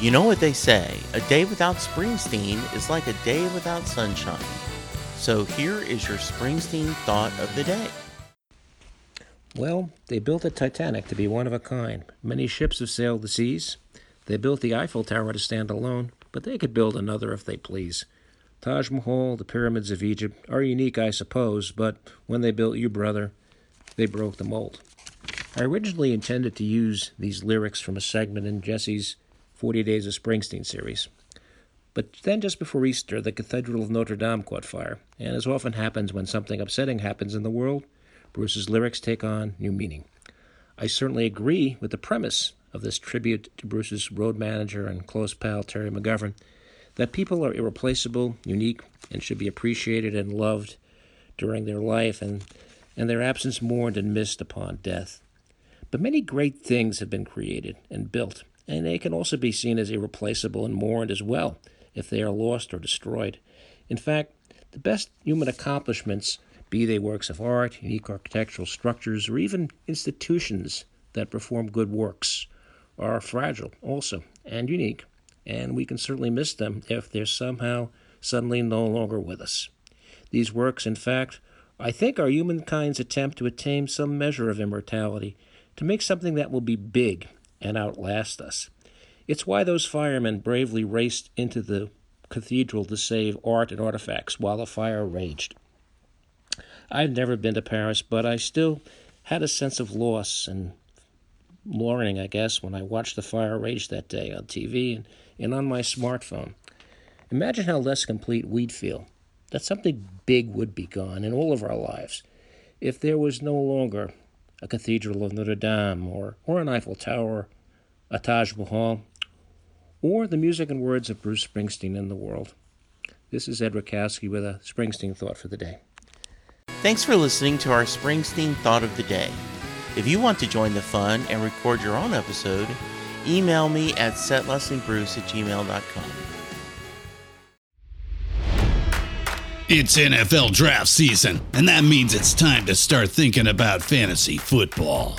You know what they say a day without Springsteen is like a day without sunshine. So here is your Springsteen thought of the day. Well, they built the Titanic to be one of a kind. Many ships have sailed the seas. They built the Eiffel Tower to stand alone, but they could build another if they please. Taj Mahal, the pyramids of Egypt are unique, I suppose, but when they built you, brother, they broke the mold. I originally intended to use these lyrics from a segment in Jesse's 40 Days of Springsteen series. But then, just before Easter, the Cathedral of Notre Dame caught fire, and as often happens when something upsetting happens in the world, Bruce's lyrics take on new meaning. I certainly agree with the premise of this tribute to Bruce's road manager and close pal Terry McGovern that people are irreplaceable, unique, and should be appreciated and loved during their life and, and their absence mourned and missed upon death. But many great things have been created and built, and they can also be seen as irreplaceable and mourned as well if they are lost or destroyed. In fact, the best human accomplishments be they works of art, unique architectural structures, or even institutions that perform good works, are fragile also and unique, and we can certainly miss them if they're somehow suddenly no longer with us. These works, in fact, I think are humankind's attempt to attain some measure of immortality, to make something that will be big and outlast us. It's why those firemen bravely raced into the cathedral to save art and artifacts while the fire raged. I've never been to Paris, but I still had a sense of loss and mourning, I guess, when I watched the fire rage that day on TV and, and on my smartphone. Imagine how less complete we'd feel that something big would be gone in all of our lives if there was no longer a Cathedral of Notre Dame or, or an Eiffel Tower, a Taj Mahal, or the music and words of Bruce Springsteen in the world. This is Ed Rakowski with a Springsteen thought for the day. Thanks for listening to our Springsteen Thought of the Day. If you want to join the fun and record your own episode, email me at setleslybruce at gmail.com. It's NFL draft season, and that means it's time to start thinking about fantasy football.